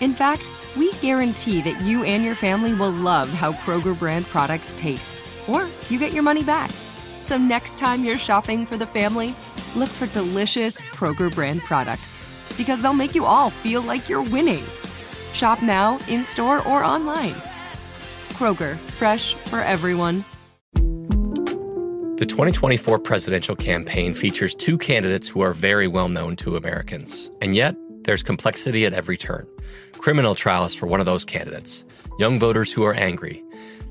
In fact, we guarantee that you and your family will love how Kroger brand products taste, or you get your money back. So next time you're shopping for the family, look for delicious Kroger brand products because they'll make you all feel like you're winning. Shop now, in store, or online. Kroger, fresh for everyone. The 2024 presidential campaign features two candidates who are very well known to Americans, and yet there's complexity at every turn. Criminal trials for one of those candidates, young voters who are angry.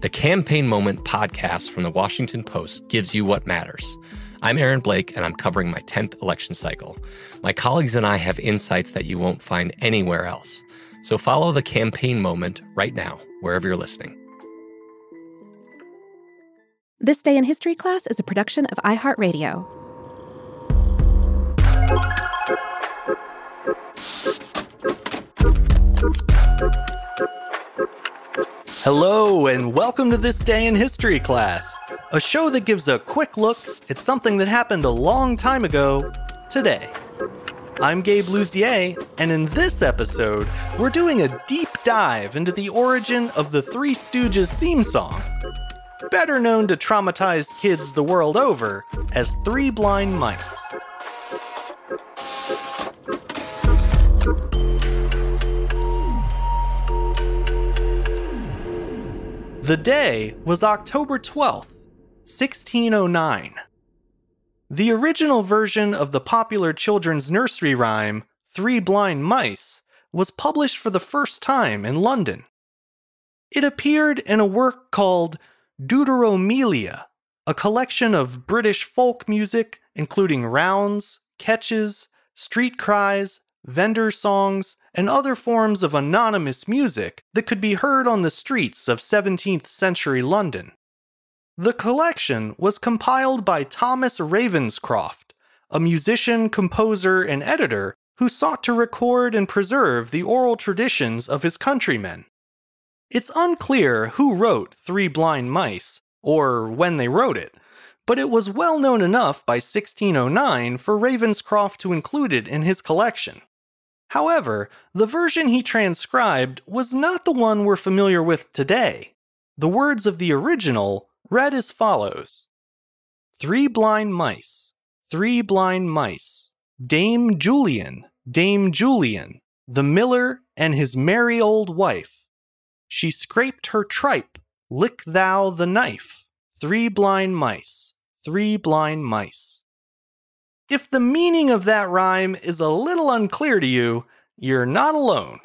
The Campaign Moment podcast from the Washington Post gives you what matters. I'm Aaron Blake, and I'm covering my 10th election cycle. My colleagues and I have insights that you won't find anywhere else. So follow the Campaign Moment right now, wherever you're listening. This Day in History class is a production of iHeartRadio. Hello, and welcome to This Day in History class, a show that gives a quick look at something that happened a long time ago today. I'm Gabe Luzier, and in this episode, we're doing a deep dive into the origin of the Three Stooges theme song, better known to traumatized kids the world over as Three Blind Mice. The day was October 12th, 1609. The original version of the popular children's nursery rhyme, Three Blind Mice, was published for the first time in London. It appeared in a work called Deuteromelia, a collection of British folk music including rounds, catches, street cries, vendor songs, and other forms of anonymous music that could be heard on the streets of 17th century London. The collection was compiled by Thomas Ravenscroft, a musician, composer, and editor who sought to record and preserve the oral traditions of his countrymen. It's unclear who wrote Three Blind Mice, or when they wrote it, but it was well known enough by 1609 for Ravenscroft to include it in his collection. However, the version he transcribed was not the one we're familiar with today. The words of the original read as follows Three blind mice, three blind mice, Dame Julian, Dame Julian, the miller and his merry old wife. She scraped her tripe, lick thou the knife, three blind mice, three blind mice. If the meaning of that rhyme is a little unclear to you, you're not alone.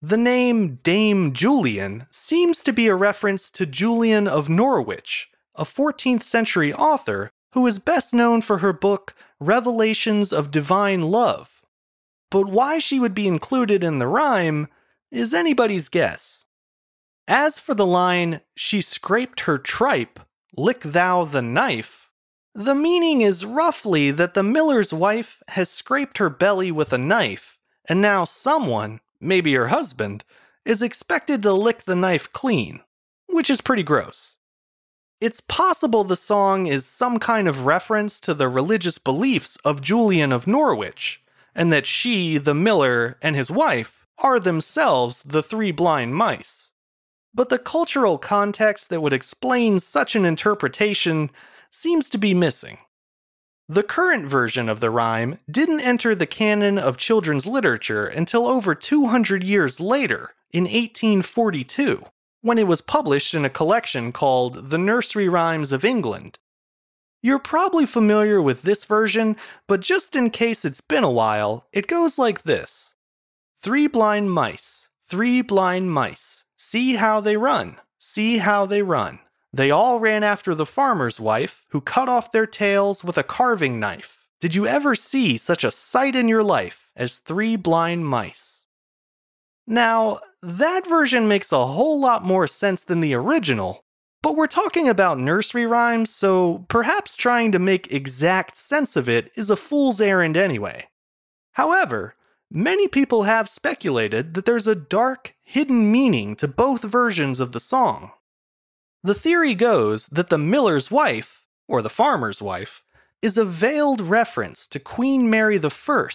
The name Dame Julian seems to be a reference to Julian of Norwich, a 14th century author who is best known for her book Revelations of Divine Love. But why she would be included in the rhyme is anybody's guess. As for the line, she scraped her tripe, lick thou the knife, the meaning is roughly that the miller's wife has scraped her belly with a knife, and now someone, maybe her husband, is expected to lick the knife clean, which is pretty gross. It's possible the song is some kind of reference to the religious beliefs of Julian of Norwich, and that she, the miller, and his wife are themselves the three blind mice. But the cultural context that would explain such an interpretation seems to be missing. The current version of the rhyme didn't enter the canon of children's literature until over 200 years later, in 1842, when it was published in a collection called The Nursery Rhymes of England. You're probably familiar with this version, but just in case it's been a while, it goes like this Three blind mice, three blind mice, see how they run, see how they run. They all ran after the farmer's wife, who cut off their tails with a carving knife. Did you ever see such a sight in your life as three blind mice? Now, that version makes a whole lot more sense than the original, but we're talking about nursery rhymes, so perhaps trying to make exact sense of it is a fool's errand anyway. However, many people have speculated that there's a dark, hidden meaning to both versions of the song. The theory goes that the miller's wife, or the farmer's wife, is a veiled reference to Queen Mary I,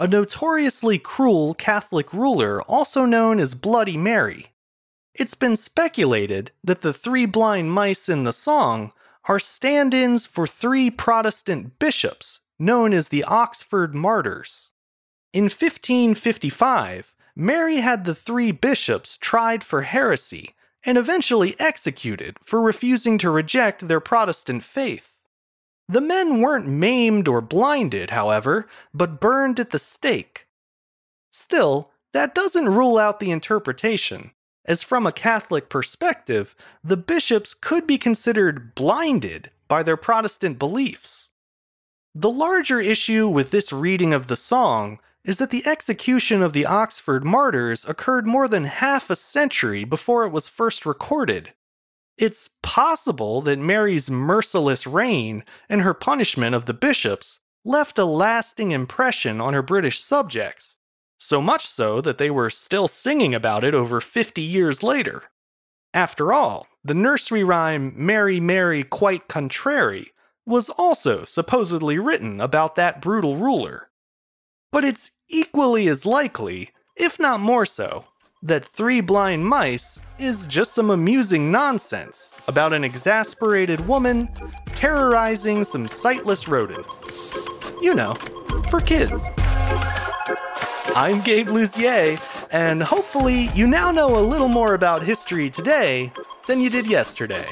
a notoriously cruel Catholic ruler also known as Bloody Mary. It's been speculated that the three blind mice in the song are stand ins for three Protestant bishops known as the Oxford Martyrs. In 1555, Mary had the three bishops tried for heresy and eventually executed for refusing to reject their Protestant faith. The men weren't maimed or blinded, however, but burned at the stake. Still, that doesn't rule out the interpretation, as from a Catholic perspective, the bishops could be considered blinded by their Protestant beliefs. The larger issue with this reading of the song is that the execution of the Oxford martyrs occurred more than half a century before it was first recorded. It's possible that Mary's merciless reign and her punishment of the bishops left a lasting impression on her British subjects, so much so that they were still singing about it over 50 years later. After all, the nursery rhyme Mary, Mary, quite contrary was also supposedly written about that brutal ruler. But it's equally as likely, if not more so, that Three Blind Mice is just some amusing nonsense about an exasperated woman terrorizing some sightless rodents. You know, for kids. I'm Gabe Luzier, and hopefully you now know a little more about history today than you did yesterday.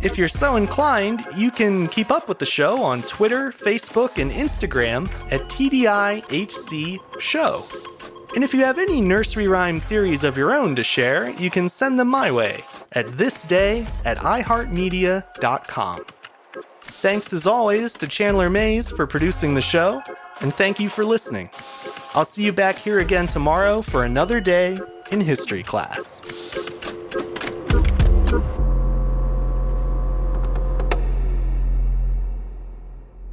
If you're so inclined, you can keep up with the show on Twitter, Facebook, and Instagram at TDIHC Show. And if you have any nursery rhyme theories of your own to share, you can send them my way at thisday at iHeartMedia.com. Thanks as always to Chandler Mays for producing the show, and thank you for listening. I'll see you back here again tomorrow for another day in history class.